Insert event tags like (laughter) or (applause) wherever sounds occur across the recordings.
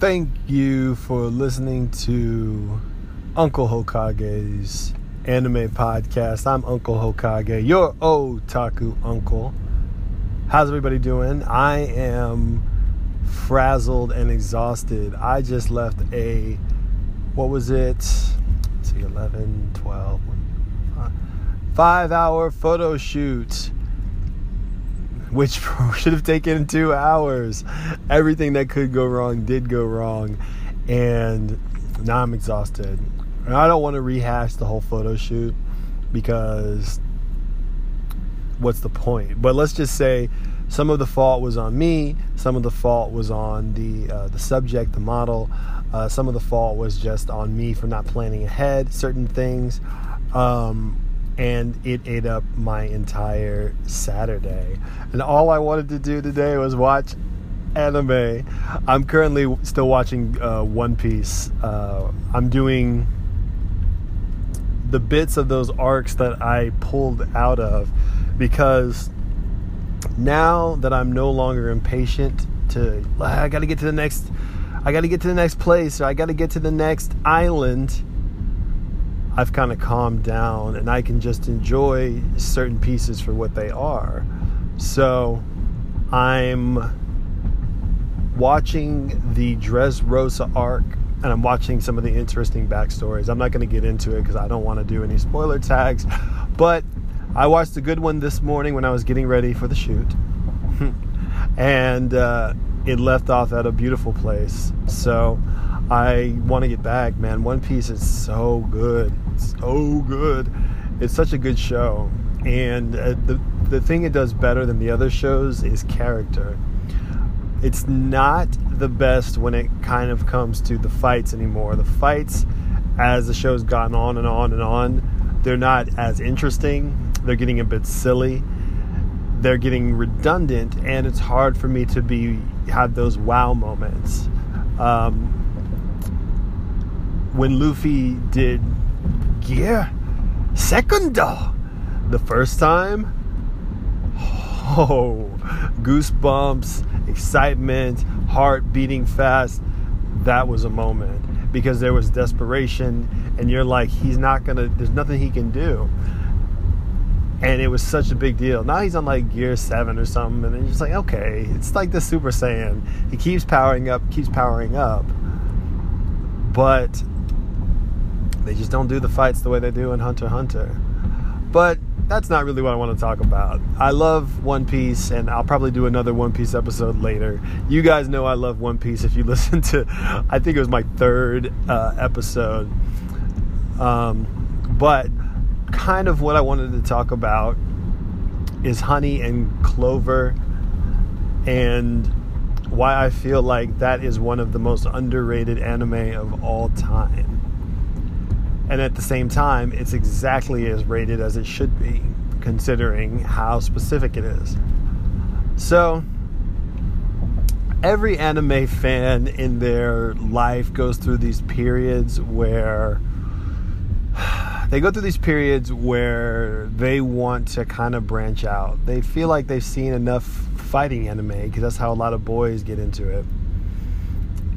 Thank you for listening to Uncle Hokage's anime podcast. I'm Uncle Hokage, your otaku uncle. How's everybody doing? I am frazzled and exhausted. I just left a, what was it? Let's see, 11, 12, five hour photo shoot (laughs) which (laughs) should have taken two hours. Everything that could go wrong did go wrong, and now I'm exhausted. And I don't want to rehash the whole photo shoot because what's the point? But let's just say some of the fault was on me, some of the fault was on the uh, the subject, the model. Uh, some of the fault was just on me for not planning ahead certain things. Um, and it ate up my entire Saturday. And all I wanted to do today was watch anime. I'm currently still watching uh, One Piece. Uh, I'm doing the bits of those arcs that I pulled out of because now that I'm no longer impatient to, I got to get to the next. I got to get to the next place, or I got to get to the next island I've kind of calmed down and I can just enjoy certain pieces for what they are. So I'm watching the Dressrosa arc and I'm watching some of the interesting backstories. I'm not going to get into it because I don't want to do any spoiler tags, but I watched a good one this morning when I was getting ready for the shoot. (laughs) and uh, it left off at a beautiful place. So I want to get back, man. One Piece is so good, so good. It's such a good show, and uh, the the thing it does better than the other shows is character. It's not the best when it kind of comes to the fights anymore. The fights, as the show's gotten on and on and on, they're not as interesting. They're getting a bit silly. They're getting redundant, and it's hard for me to be have those wow moments. Um, when Luffy did Gear Secundo the first time. Oh, goosebumps, excitement, heart beating fast. That was a moment because there was desperation, and you're like, he's not gonna, there's nothing he can do. And it was such a big deal. Now he's on like gear seven or something, and it's just like, okay, it's like the Super Saiyan. He keeps powering up, keeps powering up. But they just don't do the fights the way they do in Hunter Hunter. But that's not really what I want to talk about. I love One Piece, and I'll probably do another One Piece episode later. You guys know I love One Piece if you (laughs) listen to, I think it was my third uh, episode. Um, but kind of what I wanted to talk about is Honey and Clover, and why I feel like that is one of the most underrated anime of all time and at the same time, it's exactly as rated as it should be, considering how specific it is. So, every anime fan in their life goes through these periods where (sighs) they go through these periods where they want to kind of branch out. They feel like they've seen enough fighting anime because that's how a lot of boys get into it.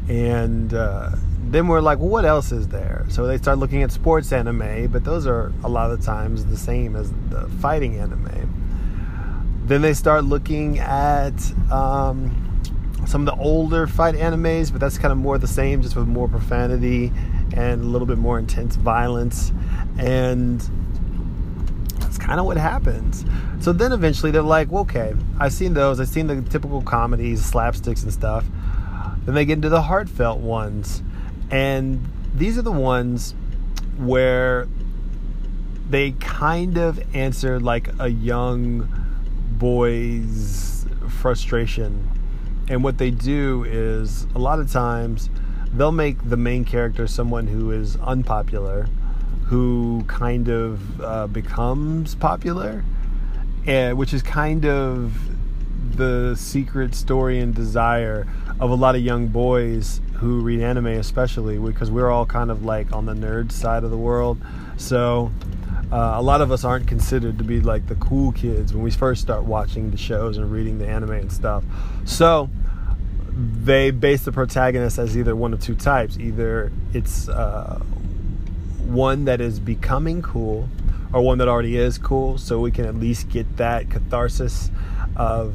And uh, then we're like, well, what else is there? So they start looking at sports anime, but those are a lot of times the same as the fighting anime. Then they start looking at um, some of the older fight animes, but that's kind of more the same, just with more profanity and a little bit more intense violence. And that's kind of what happens. So then eventually they're like, well, okay, I've seen those. I've seen the typical comedies, slapsticks, and stuff. Then they get into the heartfelt ones and these are the ones where they kind of answer like a young boy's frustration. And what they do is a lot of times they'll make the main character someone who is unpopular, who kind of uh, becomes popular, and, which is kind of the secret story and desire of a lot of young boys who read anime, especially because we're all kind of like on the nerd side of the world. So uh, a lot of us aren't considered to be like the cool kids when we first start watching the shows and reading the anime and stuff. So they base the protagonist as either one of two types. Either it's uh, one that is becoming cool, or one that already is cool, so we can at least get that catharsis of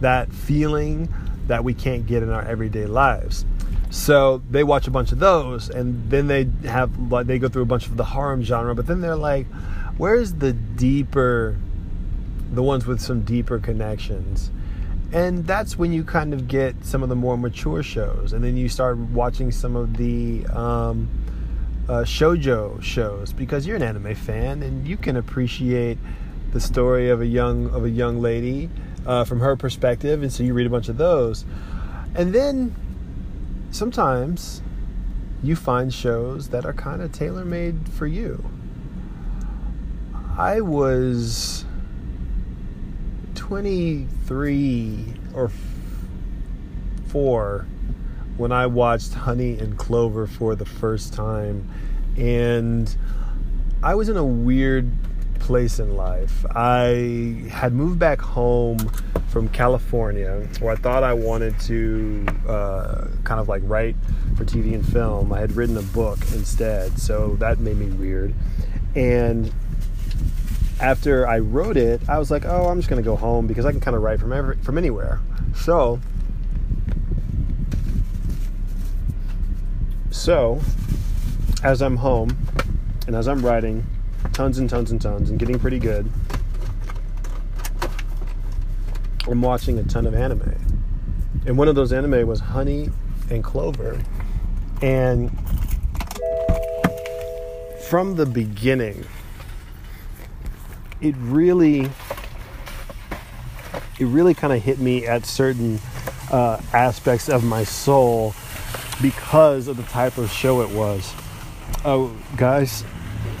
that feeling that we can't get in our everyday lives. So they watch a bunch of those, and then they have like they go through a bunch of the harem genre, but then they're like, where's the deeper, the ones with some deeper connections? And that's when you kind of get some of the more mature shows, and then you start watching some of the um, uh, shojo shows because you're an anime fan and you can appreciate the story of a young of a young lady uh, from her perspective, and so you read a bunch of those, and then sometimes you find shows that are kind of tailor made for you. I was 23 or 4 when I watched Honey and Clover for the first time, and I was in a weird place in life. I had moved back home from California where I thought I wanted to uh, kind of like write for TV and film. I had written a book instead, so that made me weird. And after I wrote it, I was like, oh, I'm just going to go home because I can kind of write from, every, from anywhere. So, so as I'm home and as I'm writing, tons and tons and tons and getting pretty good. I'm watching a ton of anime. And one of those anime was Honey and Clover. And from the beginning, it really it really kind of hit me at certain uh, aspects of my soul because of the type of show it was. Oh, guys,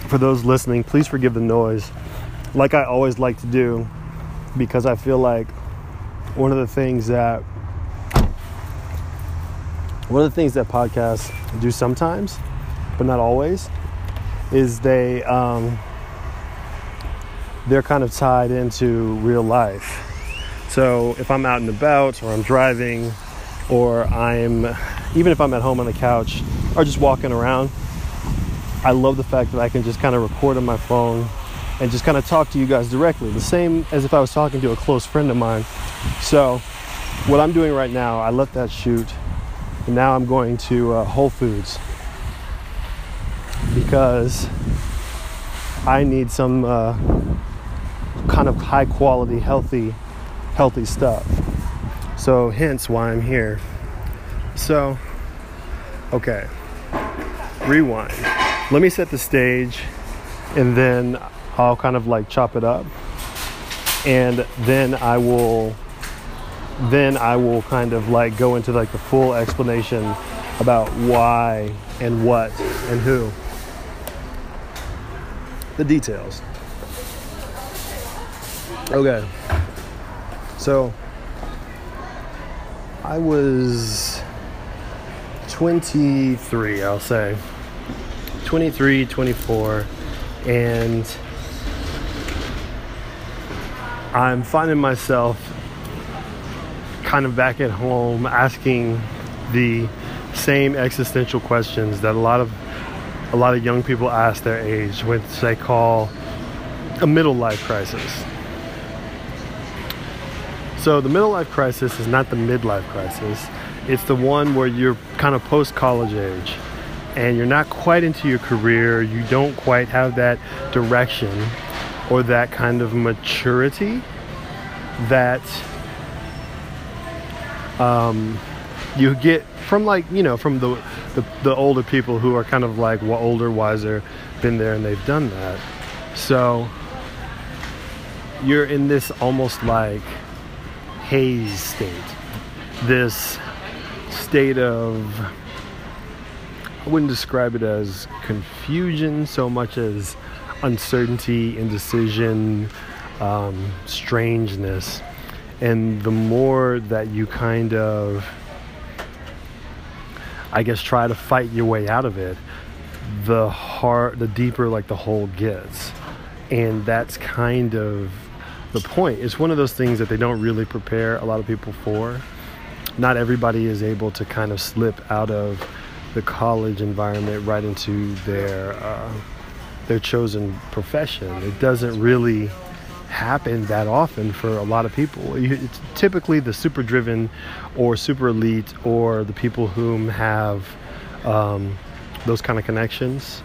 for those listening, please forgive the noise, like I always like to do, because I feel like one of the things that one of the things that podcasts do sometimes, but not always, is they um, they're kind of tied into real life. So if I'm out and about, or I'm driving, or I'm even if I'm at home on the couch, or just walking around I love the fact that I can just kind of record on my phone and just kind of talk to you guys directly, the same as if I was talking to a close friend of mine. So, what I'm doing right now, I let that shoot, and now I'm going to uh, Whole Foods because I need some uh, kind of high quality, healthy, healthy stuff. So, hence why I'm here. So, okay, rewind let me set the stage and then I'll kind of like chop it up. And then I will then I will kind of like go into like the full explanation about why and what and who. The details. Okay. So I was 23 I'll say 23, 24, and I'm finding myself kind of back at home asking the same existential questions that a lot of a lot of young people ask their age, which they call a middle life crisis. So the middle life crisis is not the midlife crisis. It's the one where you're kind of post college age and you're not quite into your career, you don't quite have that direction or that kind of maturity that um, you get from like you know from the, the, the older people who are kind of like older wiser been there and they've done that. So you're in this almost like haze state this state of I wouldn't describe it as confusion so much as uncertainty, indecision, um, strangeness. And the more that you kind of, I guess, try to fight your way out of it, the hard, the deeper like the hole gets. And that's kind of the point. It's one of those things that they don't really prepare a lot of people for. not everybody is able to kind of slip out of the college environment right into their uh, their chosen profession. It doesn't really happen that often for a lot of people. It's typically the super driven or super elite or the people whom have um, those kind of connections.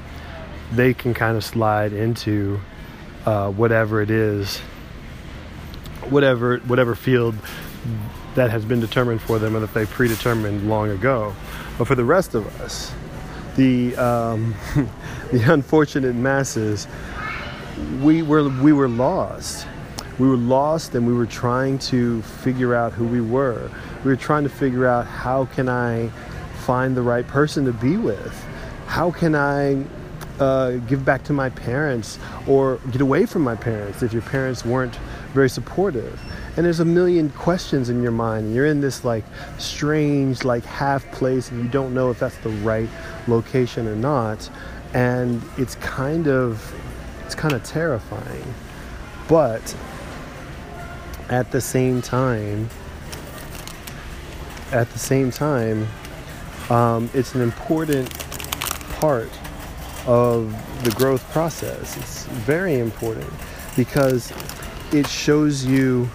They can kind of slide into uh, whatever it is, whatever whatever field that has been determined for them and that they predetermined long ago. But for the rest of us, the um, (laughs) the unfortunate masses, we were we were lost. We were lost, and we were trying to figure out who we were. We were trying to figure out how can I find the right person to be with. How can I uh, give back to my parents or get away from my parents if your parents weren't very supportive? and there's a million questions in your mind. You're in this like strange like half place and you don't know if that's the right location or not. And it's kind of it's kind of terrifying. But at the same time at the same time um, it's an important part of the growth process. It's very important because it shows you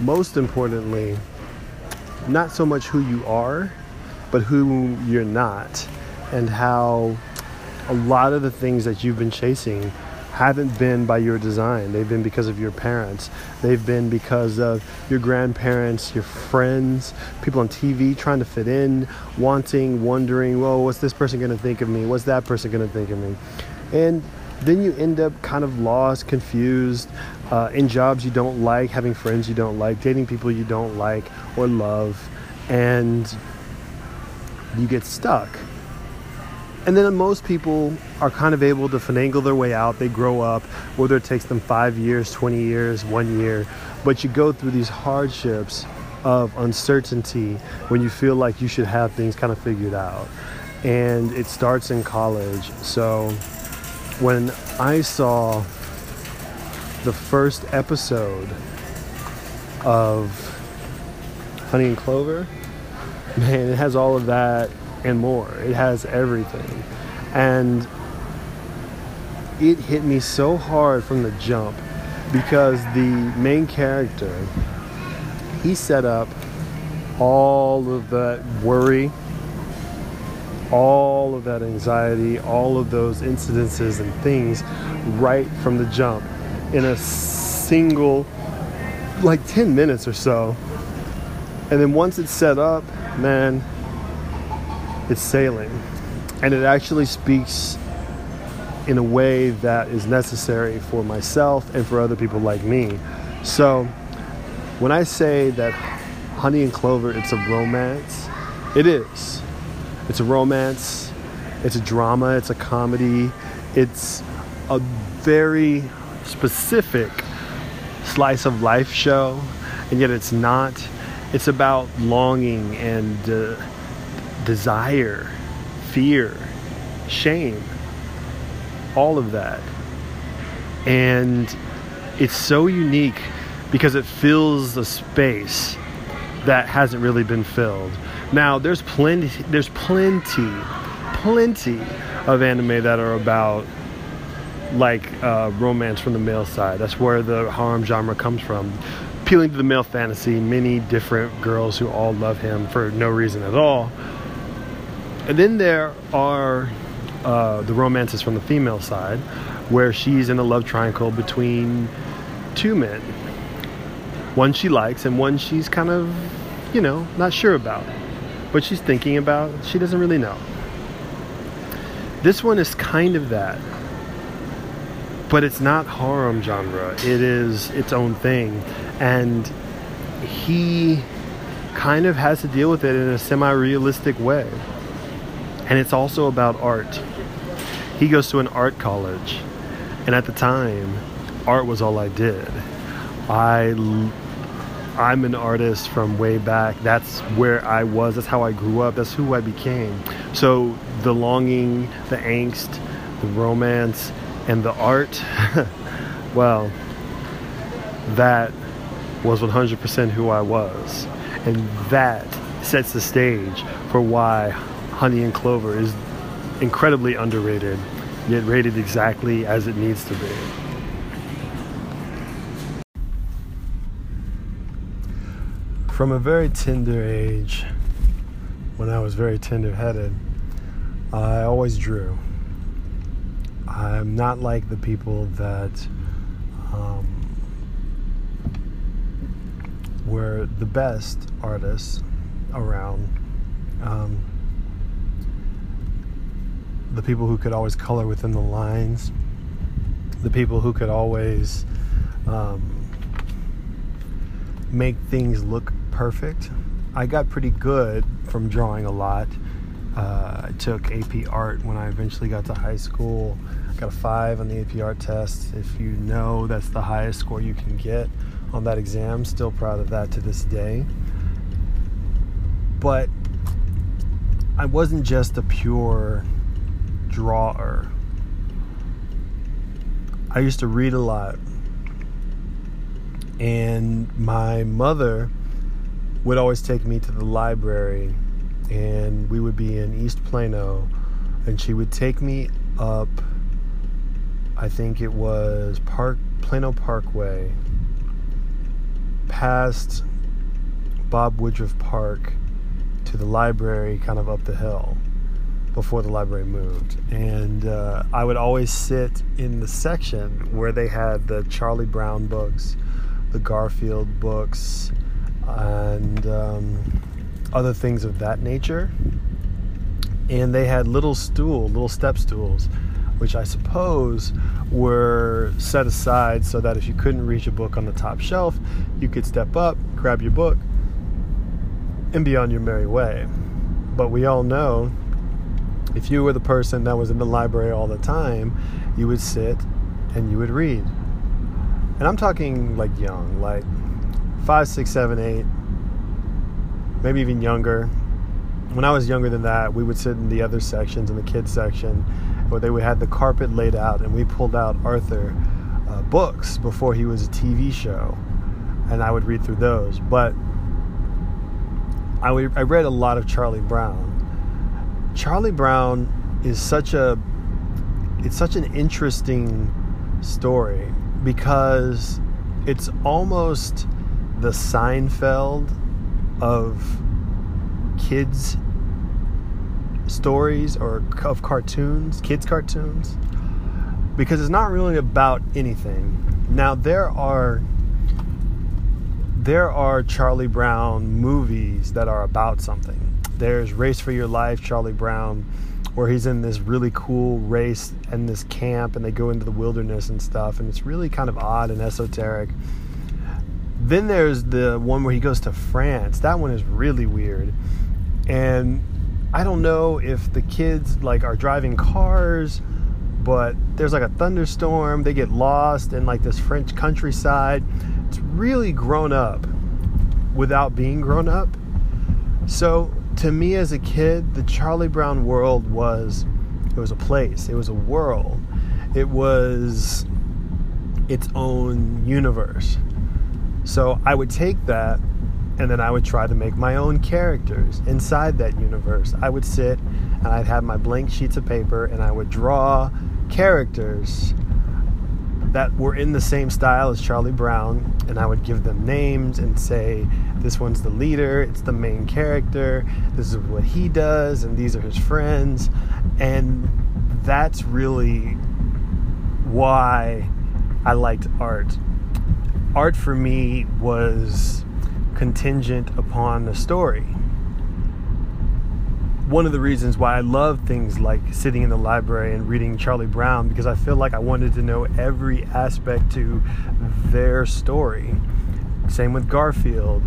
most importantly, not so much who you are, but who you're not, and how a lot of the things that you've been chasing haven't been by your design. They've been because of your parents. They've been because of your grandparents, your friends, people on TV trying to fit in, wanting, wondering, well, what's this person going to think of me? What's that person going to think of me? And then you end up kind of lost, confused, uh, in jobs you don't like, having friends you don't like, dating people you don't like or love, and you get stuck. And then most people are kind of able to finagle their way out. They grow up, whether it takes them five years, 20 years, one year. But you go through these hardships of uncertainty when you feel like you should have things kind of figured out. And it starts in college. So when I saw the first episode of Honey and Clover, man, it has all of that and more. It has everything. And it hit me so hard from the jump because the main character he set up all of that worry all of that anxiety, all of those incidences and things right from the jump in a single, like 10 minutes or so. And then once it's set up, man, it's sailing. And it actually speaks in a way that is necessary for myself and for other people like me. So when I say that Honey and Clover, it's a romance, it is. It's a romance, it's a drama, it's a comedy, it's a very specific slice of life show, and yet it's not. It's about longing and uh, desire, fear, shame, all of that. And it's so unique because it fills a space that hasn't really been filled. Now, there's plenty, there's plenty, plenty of anime that are about like uh, romance from the male side. That's where the harem genre comes from. Appealing to the male fantasy, many different girls who all love him for no reason at all. And then there are uh, the romances from the female side, where she's in a love triangle between two men. One she likes, and one she's kind of, you know, not sure about but she's thinking about, she doesn't really know. This one is kind of that. But it's not harem genre. It is its own thing. And he kind of has to deal with it in a semi realistic way. And it's also about art. He goes to an art college. And at the time, art was all I did. I I'm an artist from way back. That's where I was. That's how I grew up. That's who I became. So the longing, the angst, the romance, and the art, (laughs) well, that was 100% who I was. And that sets the stage for why Honey and Clover is incredibly underrated, yet rated exactly as it needs to be. From a very tender age, when I was very tender headed, I always drew. I'm not like the people that um, were the best artists around. Um, the people who could always color within the lines, the people who could always um, make things look perfect. I got pretty good from drawing a lot. Uh, I took AP art when I eventually got to high school. Got a five on the AP art test. If you know, that's the highest score you can get on that exam. Still proud of that to this day. But I wasn't just a pure drawer. I used to read a lot. And my mother would always take me to the library, and we would be in East Plano, and she would take me up. I think it was Park Plano Parkway, past Bob Woodruff Park, to the library, kind of up the hill before the library moved. And uh, I would always sit in the section where they had the Charlie Brown books, the Garfield books, and um, other things of that nature. And they had little stool, little step stools, which I suppose were set aside so that if you couldn't reach a book on the top shelf, you could step up, grab your book, and be on your merry way. But we all know if you were the person that was in the library all the time, you would sit and you would read. And I'm talking like young, like five, six, seven, eight, maybe even younger. When I was younger than that, we would sit in the other sections, in the kids section, where they would have the carpet laid out, and we pulled out Arthur uh, books before he was a TV show, and I would read through those. But I, would, I read a lot of Charlie Brown. Charlie Brown is such a it's such an interesting story because it's almost the Seinfeld of kids stories or of cartoons, kids cartoons, because it's not really about anything. Now there are there are Charlie Brown movies that are about something. There's Race for Your Life, Charlie Brown, where he's in this really cool race and this camp and they go into the wilderness and stuff and it's really kind of odd and esoteric then there's the one where he goes to France. That one is really weird. And I don't know if the kids like are driving cars, but there's like a thunderstorm. They get lost in like this French countryside. It's really grown up without being grown up. So to me as a kid, the Charlie Brown world was it was a place, it was a world. It was its own universe. So I would take that and then I would try to make my own characters inside that universe. I would sit and I'd have my blank sheets of paper and I would draw characters that were in the same style as Charlie Brown and I would give them names and say this one's the leader, it's the main character, this is what he does and these are his friends and that's really why I liked art art for me was contingent upon the story. One of the reasons why I love things like sitting in the library and reading Charlie Brown because I feel like I wanted to know every aspect to their story. Same with Garfield.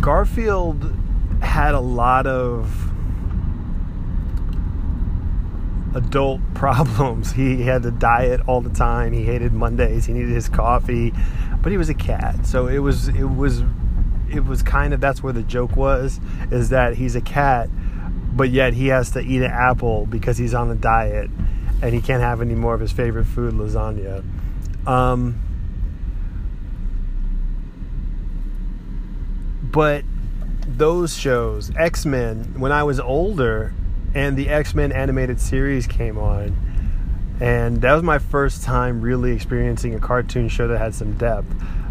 Garfield had a lot of adult (laughs) problems. He had to diet all the time. He hated Mondays. He needed his coffee, but he was a cat. So it was it was it was kind of that's where the joke was is that he's a cat, but yet he has to eat an apple because he's on a diet and he can't have any more of his favorite food, lasagna. Um, but those shows, X Men, when I was older, and the X Men animated series came on, and that was my first time really experiencing a cartoon show that had some depth.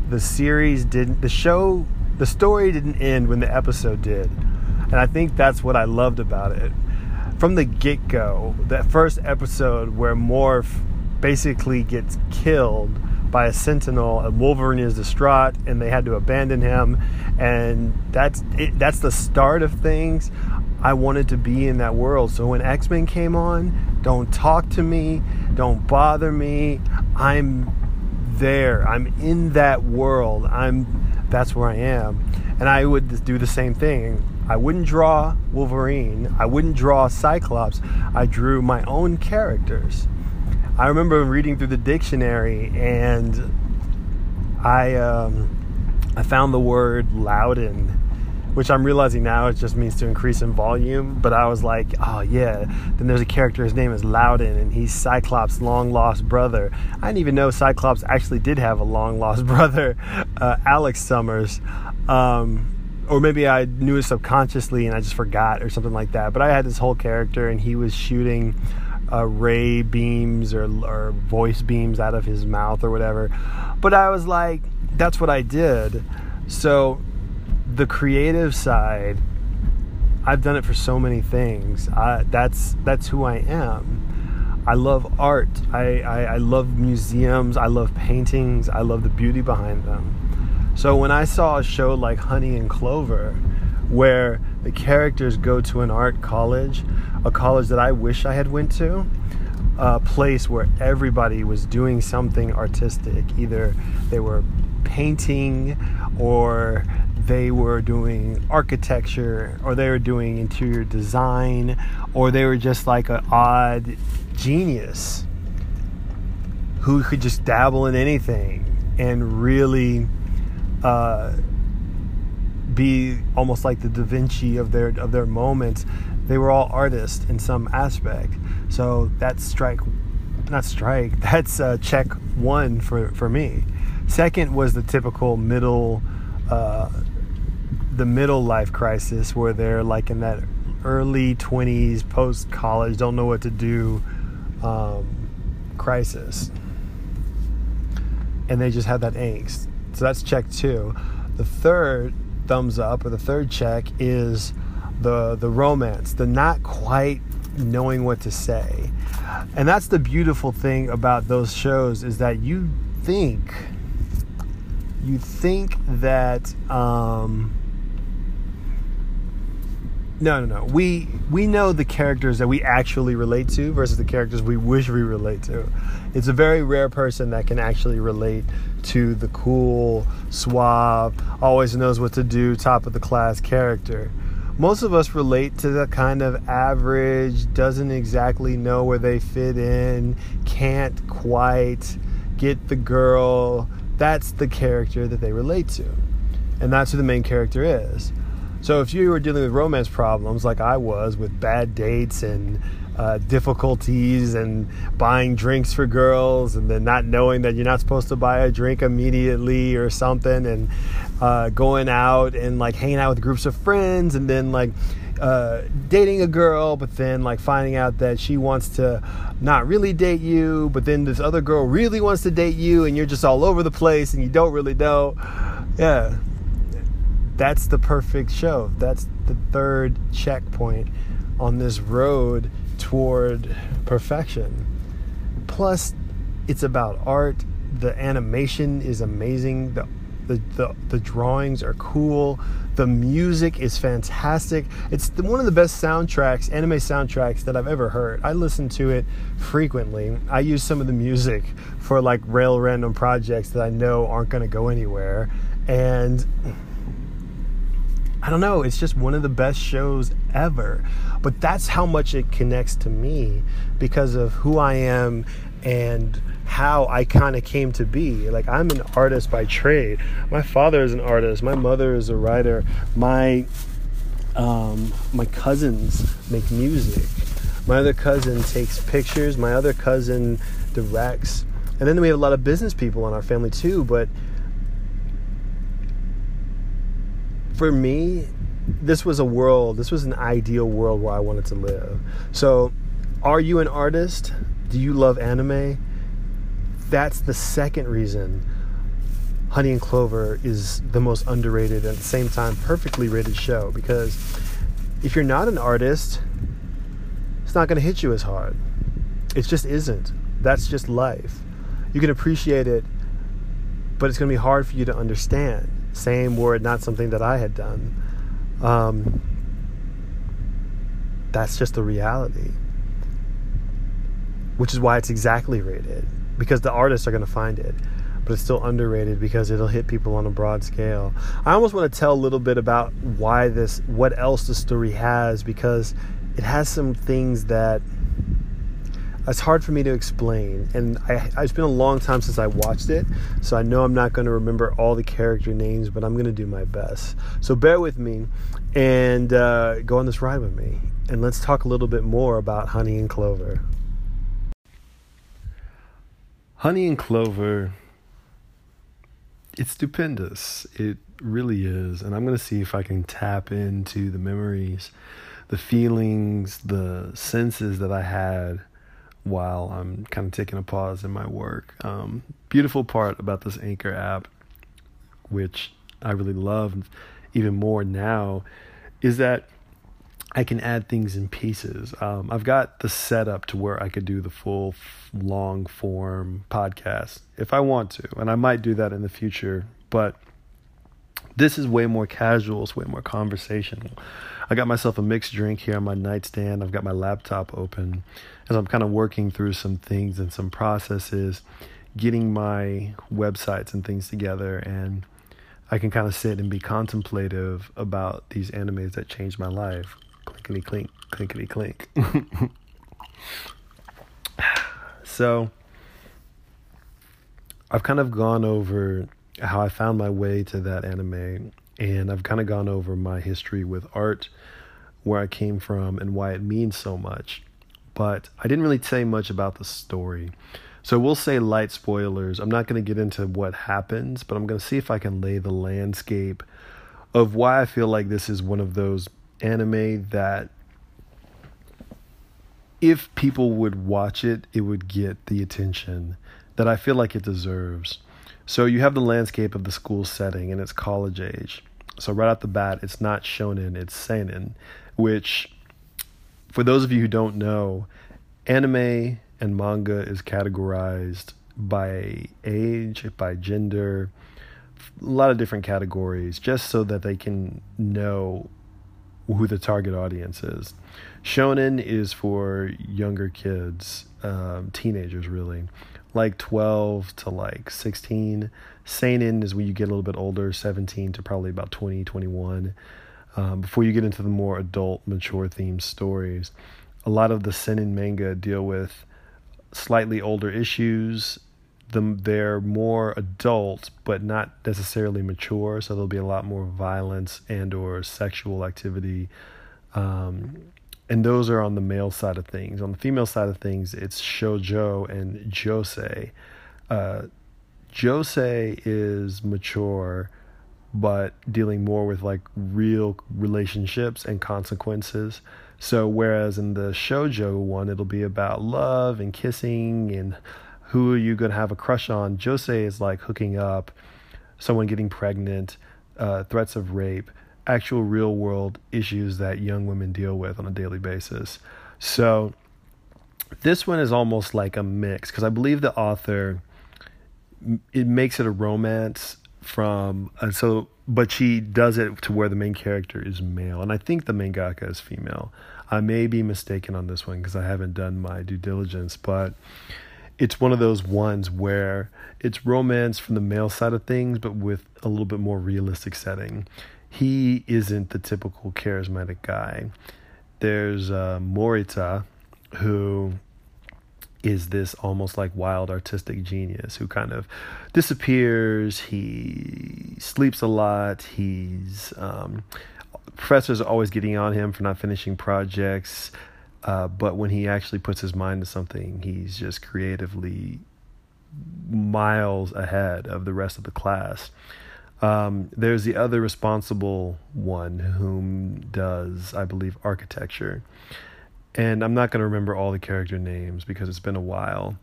The series didn't, the show, the story didn't end when the episode did, and I think that's what I loved about it. From the get go, that first episode where Morph basically gets killed by a sentinel and Wolverine is distraught and they had to abandon him and that's it, that's the start of things I wanted to be in that world. So when X-Men came on don't talk to me don't bother me. I'm there. I'm in that world. I'm that's where I am. And I would do the same thing. I wouldn't draw Wolverine. I wouldn't draw Cyclops. I drew my own characters. I remember reading through the dictionary and I um, I found the word Loudon, which I'm realizing now it just means to increase in volume. But I was like, oh yeah. Then there's a character. His name is Loudon, and he's Cyclops' long lost brother. I didn't even know Cyclops actually did have a long lost (laughs) brother, uh, Alex Summers. Um, or maybe I knew it subconsciously and I just forgot or something like that. But I had this whole character, and he was shooting uh, ray beams or, or voice beams out of his mouth or whatever. But I was like, that's what I did. So the creative side, I've done it for so many things. I, that's that's who I am. I love art. I, I, I love museums. I love paintings. I love the beauty behind them. So when I saw a show like Honey and Clover, where the characters go to an art college, a college that I wish I had went to, a place where everybody was doing something artistic. Either they were painting or they were doing architecture or they were doing interior design or they were just like an odd genius who could just dabble in anything and really uh, be almost like the Da Vinci of their of their moments. They were all artists in some aspect. So that's strike, not strike. (laughs) That's uh, check one for for me. Second was the typical middle, uh, the middle life crisis where they're like in that early twenties, post college, don't know what to do, um, crisis, and they just have that angst. So that's check two. The third thumbs up or the third check is the the romance, the not quite knowing what to say. And that's the beautiful thing about those shows is that you think you think that um, no, no, no. We we know the characters that we actually relate to versus the characters we wish we relate to. It's a very rare person that can actually relate to the cool, suave, always knows what to do, top of the class character. Most of us relate to the kind of average, doesn't exactly know where they fit in, can't quite get the girl. That's the character that they relate to. And that's who the main character is. So if you were dealing with romance problems like I was with bad dates and uh, difficulties and buying drinks for girls and then not knowing that you're not supposed to buy a drink immediately or something and uh, going out and like hanging out with groups of friends and then like uh, dating a girl, but then like finding out that she wants to not really date you, but then this other girl really wants to date you, and you're just all over the place and you don't really know. Yeah, that's the perfect show. That's the third checkpoint on this road toward perfection. Plus, it's about art. The animation is amazing. The, the, the, the drawings are cool. The music is fantastic. It's the, one of the best soundtracks, anime soundtracks that I've ever heard. I listen to it frequently. I use some of the music for like rail random projects that I know aren't going to go anywhere. And I don't know, it's just one of the best shows ever. But that's how much it connects to me because of who I am and how I kind of came to be. Like I'm an artist by trade. My father is an artist. My mother is a writer. My um, my cousins make music. My other cousin takes pictures. My other cousin directs. And then we have a lot of business people in our family too. But for me, this was a world, this was an ideal world where I wanted to live. So, are you an artist? Do you love anime? That's the second reason Honey and Clover is the most underrated and at the same time perfectly rated show because if you're not an artist, it's not going to hit you as hard. It just isn't. That's just life. You can appreciate it, but it's going to be hard for you to understand. Same word, not something that I had done. Um, that's just the reality. Which is why it's exactly rated, because the artists are going to find it but it's still underrated because it'll hit people on a broad scale. I almost want to tell a little bit about why this, what else the story has, because it has some things that it's hard for me to explain. And I, it's been a long time since I watched it, so I know I'm not going to remember all the character names, but I'm going to do my best. So bear with me and uh, go on this ride with me. And let's talk a little bit more about Honey and Clover. Honey and Clover, it's stupendous. It really is. And I'm going to see if I can tap into the memories the feelings, the senses that I had while I'm kind of taking a pause in my work. Um, beautiful part about this Anchor app, which I really love even more now, is that I can add things in pieces. Um, I've got the setup to where I could do the full long form podcast if I want to, and I might do that in the future, but this is way more casual, it's way more conversational. I got myself a mixed drink here on my nightstand. I've got my laptop open as I'm kind of working through some things and some processes, getting my websites and things together. And I can kind of sit and be contemplative about these animes that changed my life. Clinkety clink, clinkety clink. (laughs) so I've kind of gone over how I found my way to that anime and I've kind of gone over my history with art, where I came from, and why it means so much. But I didn't really say much about the story. So we'll say light spoilers. I'm not going to get into what happens, but I'm going to see if I can lay the landscape of why I feel like this is one of those anime that if people would watch it, it would get the attention that I feel like it deserves. So you have the landscape of the school setting and it's college age. So right off the bat, it's not shonen, it's seinen, which for those of you who don't know, anime and manga is categorized by age, by gender, a lot of different categories, just so that they can know who the target audience is. Shonen is for younger kids, um, teenagers really, like 12 to like 16. Seinen is when you get a little bit older, 17 to probably about 20, 21. Um, before you get into the more adult, mature themed stories, a lot of the seinen manga deal with slightly older issues. The, they're more adult, but not necessarily mature. So there'll be a lot more violence and or sexual activity. Um, and those are on the male side of things. On the female side of things, it's shojo and josei. Uh, josei is mature, but dealing more with like real relationships and consequences. So whereas in the shojo one, it'll be about love and kissing and who are you gonna have a crush on. Josei is like hooking up, someone getting pregnant, uh, threats of rape, actual real world issues that young women deal with on a daily basis. So this one is almost like a mix because I believe the author it makes it a romance from and so but she does it to where the main character is male and I think the mangaka is female. I may be mistaken on this one because I haven't done my due diligence, but it's one of those ones where it's romance from the male side of things but with a little bit more realistic setting. He isn't the typical charismatic guy. There's uh, Morita who is this almost like wild artistic genius who kind of disappears. He sleeps a lot. He's um, professors are always getting on him for not finishing projects. Uh, but when he actually puts his mind to something, he's just creatively miles ahead of the rest of the class. Um, there's the other responsible one whom does, I believe, architecture. And I'm not going to remember all the character names because it's been a while.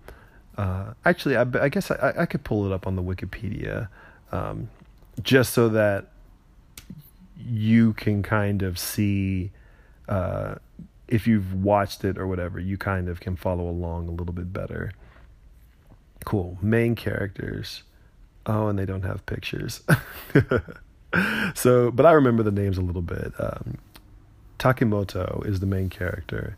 Uh, actually, I, I guess I, I, could pull it up on the Wikipedia um, just so that you can kind of see uh, if you've watched it or whatever, you kind of can follow along a little bit better. Cool. Main characters. Oh, and they don't have pictures. (laughs) so, but I remember the names a little bit. Um, Takemoto is the main character,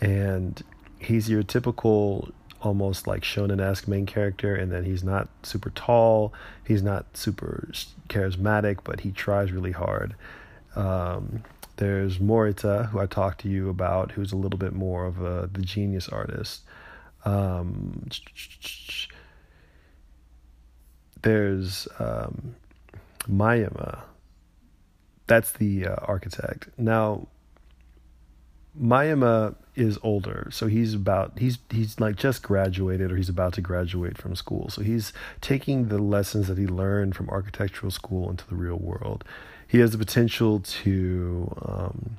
and he's your typical, almost like shonen esque main character, and then he's not super tall, he's not super charismatic, but he tries really hard. Um, there's Morita, who I talked to you about, who's a little bit more of a the genius artist. Um, there's um, Mayama. That's the uh, architect. Now, Mayama is older, so he's about he's he's like just graduated or he's about to graduate from school. So he's taking the lessons that he learned from architectural school into the real world he has the potential to um,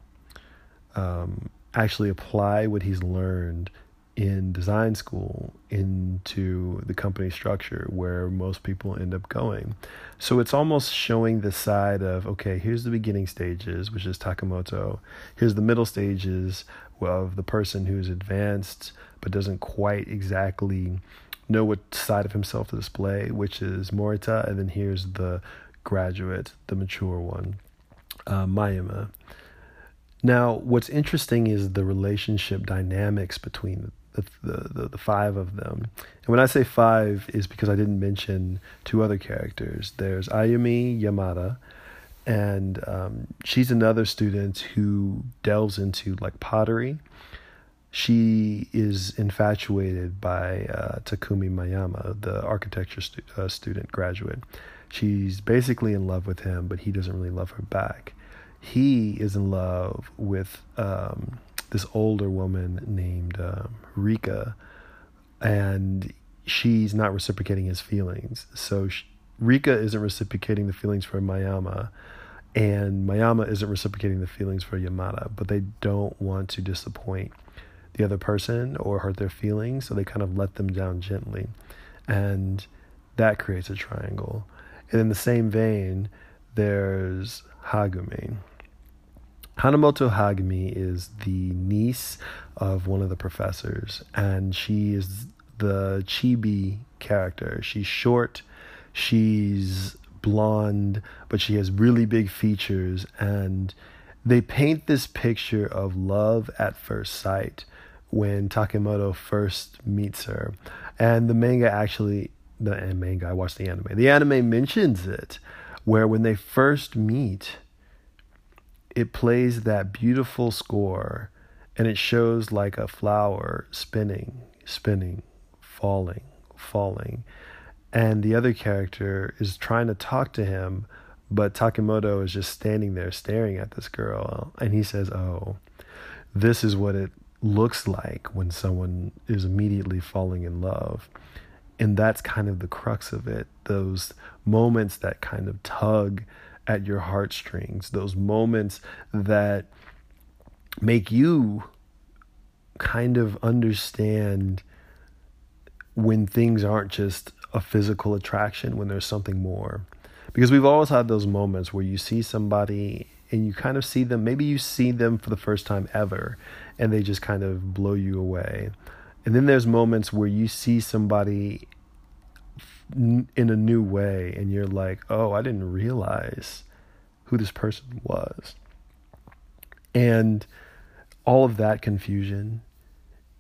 um, actually apply what he's learned in design school into the company structure where most people end up going. So it's almost showing the side of okay, here's the beginning stages, which is Takemoto. Here's the middle stages of the person who's advanced but doesn't quite exactly know what side of himself to display, which is Morita, and then here's the graduate, the mature one, uh, Mayama. Now, what's interesting is the relationship dynamics between the, the, the, five of them. And when I say five, is because I didn't mention two other characters. There's Ayumi Yamada, and um, she's another student who delves into like pottery. She is infatuated by uh, Takumi Mayama, the architecture stu- uh, student graduate. She's basically in love with him, but he doesn't really love her back. He is in love with um, this older woman named um, Rika, and she's not reciprocating his feelings. So she, Rika isn't reciprocating the feelings for Mayama, and Mayama isn't reciprocating the feelings for Yamada, but they don't want to disappoint the other person or hurt their feelings, so they kind of let them down gently. And that creates a triangle. And in the same vein, there's Hagumi. Hanamoto Hagumi is the niece of one of the professors, and she is the chibi character. She's short, she's blonde, but she has really big features, and they paint this picture of love at first sight when Takemoto first meets her. And the manga actually the manga. I watched the anime. The anime mentions it, where when they first meet, it plays that beautiful score, and it shows like a flower spinning, spinning, falling, falling, and the other character is trying to talk to him, but Takemoto is just standing there staring at this girl, and he says, "Oh, this is what it." looks like when someone is immediately falling in love and that's kind of the crux of it those moments that kind of tug at your heartstrings those moments that make you kind of understand when things aren't just a physical attraction when there's something more. Because we've always had those moments where you see somebody and you kind of see them maybe you see them for the first time ever and they just kind of blow you away. And then there's moments where you see somebody in a new way and you're like, "Oh, I didn't realize who this person was." And all of that confusion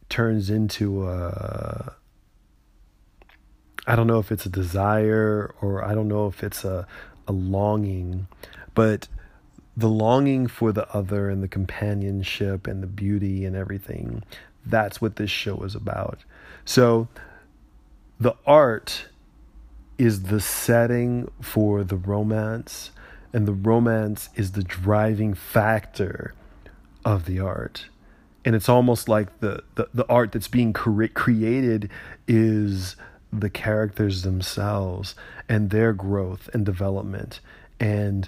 turns into a I don't know if it's a desire or I don't know if it's a a longing, but the longing for the other and the companionship and the beauty and everything that's what this show is about. So the art is the setting for the romance, and the romance is the driving factor of the art. And it's almost like the, the, the art that's being cre- created is the characters themselves and their growth and development and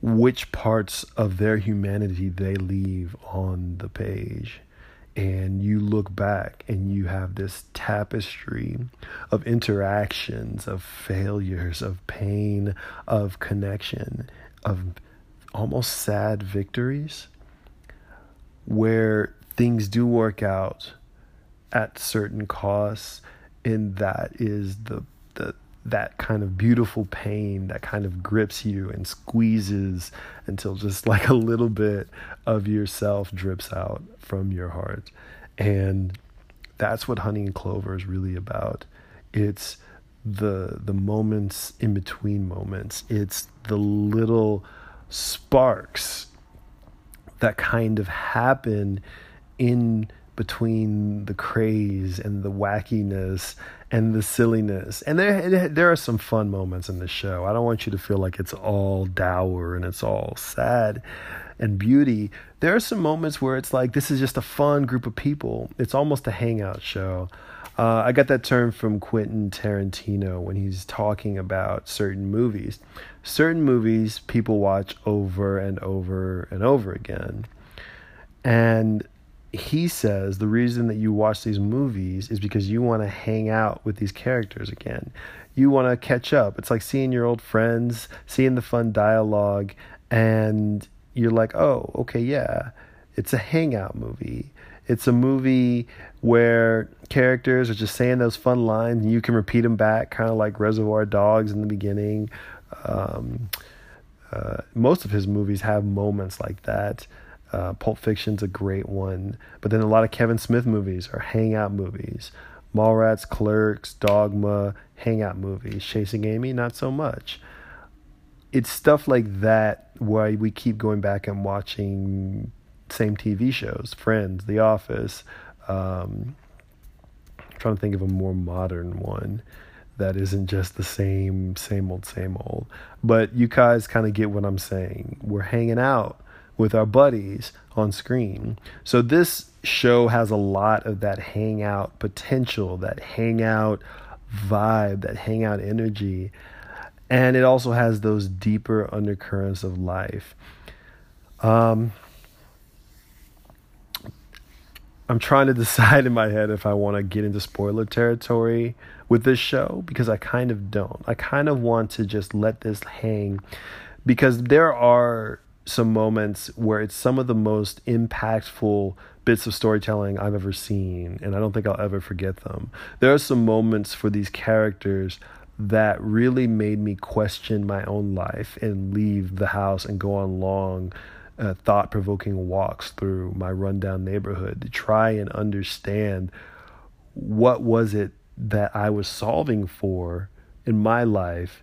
which parts of their humanity they leave on the page. And you look back and you have this tapestry of interactions, of failures, of pain, of connection, of almost sad victories where things do work out at certain costs and that is the the that kind of beautiful pain that kind of grips you and squeezes until just (laughs) like a little bit of yourself drips out from your heart. And that's what honey and clover is really about. It's the the moments in between moments. It's the little sparks that kind of happen in between the craze and the wackiness and the silliness. And there there are some fun moments in the show. I don't want you to feel like it's all dour and it's all sad and beauty. There are some moments where it's like this is just a fun group of people. It's almost a hangout show. Uh, I got that term from Quentin Tarantino when he's talking about certain movies. Certain movies people watch over and over and over again. And he says the reason that you watch these movies is because you want to hang out with these characters again. You want to catch up. It's like seeing your old friends, seeing the fun dialogue, and you're like, oh, okay, yeah, it's a hangout movie. It's a movie where characters are just saying those fun lines and you can repeat them back, kind of like Reservoir Dogs in the beginning. Um, uh, most of his movies have moments like that. Uh, Pulp Fiction's a great one, but then a lot of Kevin Smith movies are hangout movies. Mallrats, Clerks, Dogma, hangout movies. Chasing Amy, not so much. It's stuff like that where we keep going back and watching same TV shows, Friends, The Office. Um, trying to think of a more modern one that isn't just the same, same old, same old. But you guys kind of get what I'm saying. We're hanging out with our buddies on screen. So this show has a lot of that hangout potential, that hangout vibe, that hangout energy. And it also has those deeper undercurrents of life. Um, I'm trying to (laughs) decide in my head if I want to get into spoiler territory with this show because I kind of don't. I kind of want to just let this hang because there are some moments where it's some of the most impactful bits of storytelling I've ever seen, and I don't think I'll ever forget them. There are some moments for these characters that really made me question my own life and leave the house and go on long, uh, thought provoking walks through my rundown neighborhood to try and understand what was it that I was solving for in my life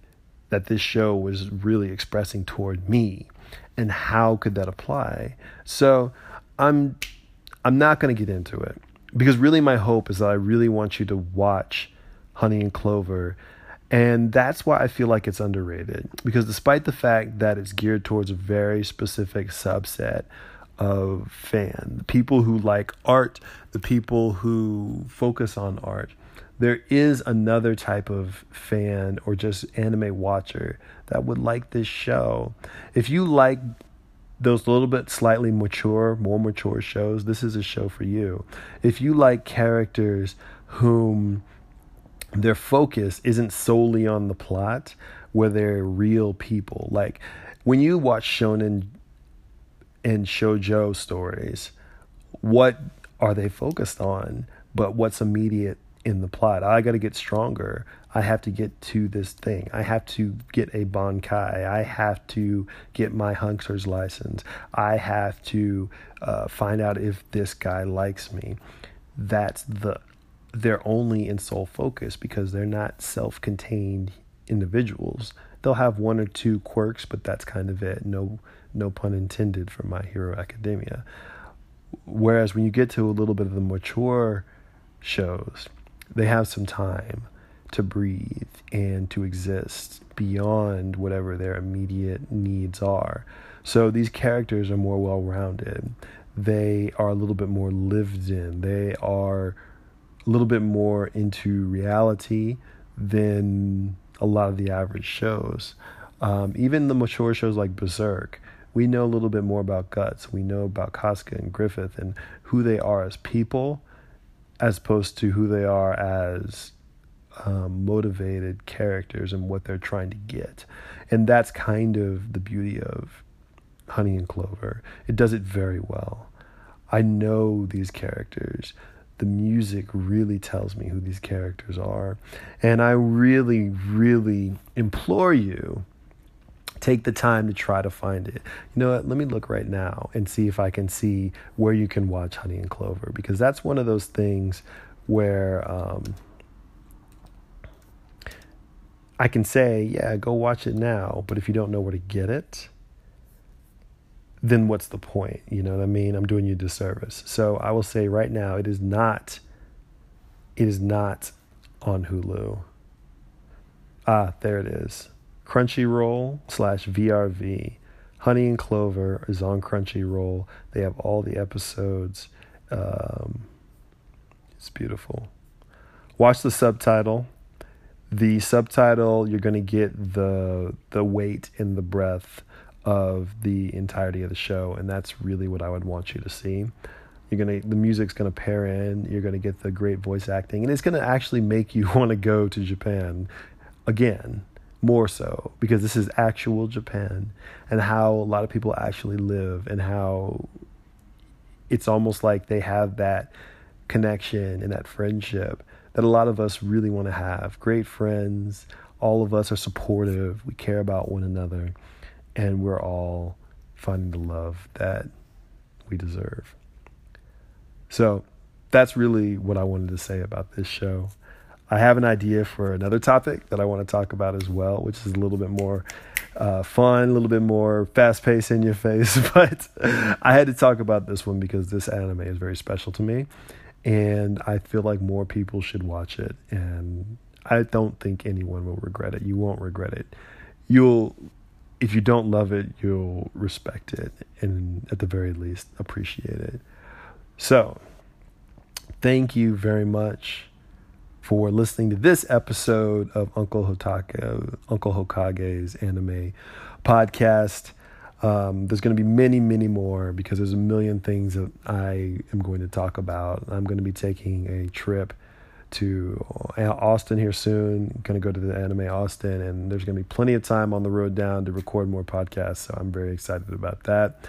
that this show was really expressing toward me and how could that apply? So I'm I'm not going to get into it because really my hope is that I really want you to watch Honey and Clover and that's why I feel like it's underrated because despite the fact that it's geared towards a very specific subset of fan, the people who like art, the people who focus on art, there is another type of fan or just anime watcher that would like this show. If you like those little bit slightly mature, more mature shows, this is a show for you. If you like characters whom their focus isn't solely on the plot, where they're real people, like when you watch shonen and shojo stories, what are they focused on? But what's immediate in the plot. I got to get stronger. I have to get to this thing. I have to get a Bankai. I have to get my hunter's license. I have to uh, find out if this guy likes me. That's the they're only in sole focus because they're not self-contained individuals. They'll have one or two quirks, but that's kind of it. No no pun intended for My Hero Academia. Whereas when you get to a little bit of the mature shows, they have some time to breathe and to exist beyond whatever their immediate needs are. So these characters are more well rounded. They are a little bit more lived in. They are a little bit more into reality than a lot of the average shows. Um, even the mature shows like Berserk, we know a little bit more about Guts. We know about Casca and Griffith and who they are as people, as opposed to who they are as um, motivated characters and what they're trying to get. And that's kind of the beauty of Honey and Clover. It does it very well. I know these characters the music really tells me who these characters are. And I really, really implore you take the time to try to find it. You know what? Let me look right now and see if I can see where you can watch Honey and Clover because that's one of those things where um, I can say, yeah, go watch it now. But if you don't know where to get it, then what's the point? You know what I mean? I'm doing you a disservice. So I will say right now, it is not, it is not on Hulu. Ah, there it is. Crunchyroll slash VRV. Honey and Clover is on Crunchyroll. They have all the episodes. Um, it's beautiful. Watch the subtitle. The subtitle, you're going to get the the weight in the breath of the entirety of the show, and that's really what I would want you to see. You're gonna the music's gonna pair in. You're gonna get the great voice acting, and it's gonna actually make you (laughs) want to go to Japan again more so because this is actual Japan and how a lot of people actually live and how it's almost like they have that connection and that friendship that a lot of us really want to have. Great friends, all of us are supportive, we care about one another and we're all finding the love that we deserve. So that's really what I wanted to say about this show. I have an idea for another topic that I want to talk about as well, which is a little bit more uh, fun, a little bit more fast paced in your face. (laughs) But I had to talk about this one because this anime is very special to me. And I feel like more people should watch it. And I don't think anyone will regret it. You won't regret it. You'll if you don't love it, you'll respect it and at the very least appreciate it. So, thank you very much for listening to this episode of Uncle Hotake, Uncle Hokage's anime podcast. Um, there's going to be many, many more because there's a million things that I am going to talk about. I'm going to be taking a trip to Austin here soon. Going to go to the Anime Austin, and there's going to be plenty of time on the road down to record more podcasts. So I'm very excited about that.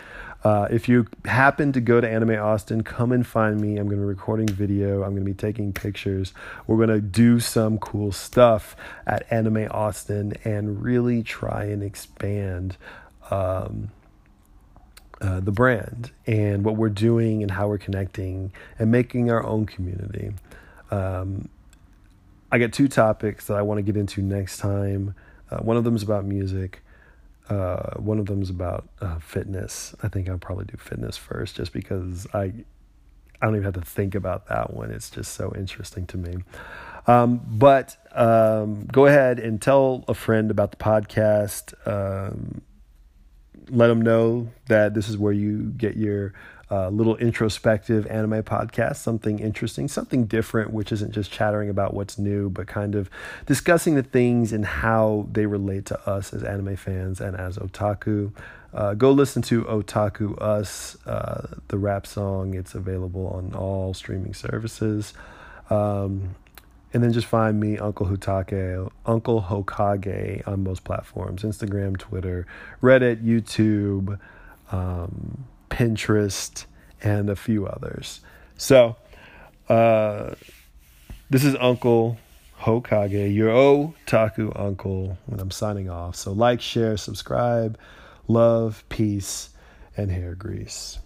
Uh, if you happen to go to Anime Austin, come and find me. I'm going to be recording video. I'm going to be taking pictures. We're going to do some cool stuff at Anime Austin and really try and expand. Um, uh, the brand and what we're doing and how we're connecting and making our own community. Um, I got two topics that I want to get into next time. Uh, one of them is about music. Uh, one of them is about uh, fitness. I think I'll probably do fitness first, just because I I don't even have to think about that one. It's just so interesting to me. Um, but um, go ahead and tell a friend about the podcast. Um, let them know that this is where you get your uh, little introspective anime podcast, something interesting, something different, which isn't just chattering about what's new, but kind of discussing the things and how they relate to us as anime fans and as otaku. Uh, go listen to Otaku Us, uh, the rap song. It's available on all streaming services. Um, and then just find me, Uncle Hotake, Uncle Hokage on most platforms Instagram, Twitter, Reddit, YouTube. Um, Pinterest, and a few others. So, uh, this is Uncle Hokage, your otaku uncle, and I'm signing off. So, like, share, subscribe, love, peace, and hair grease.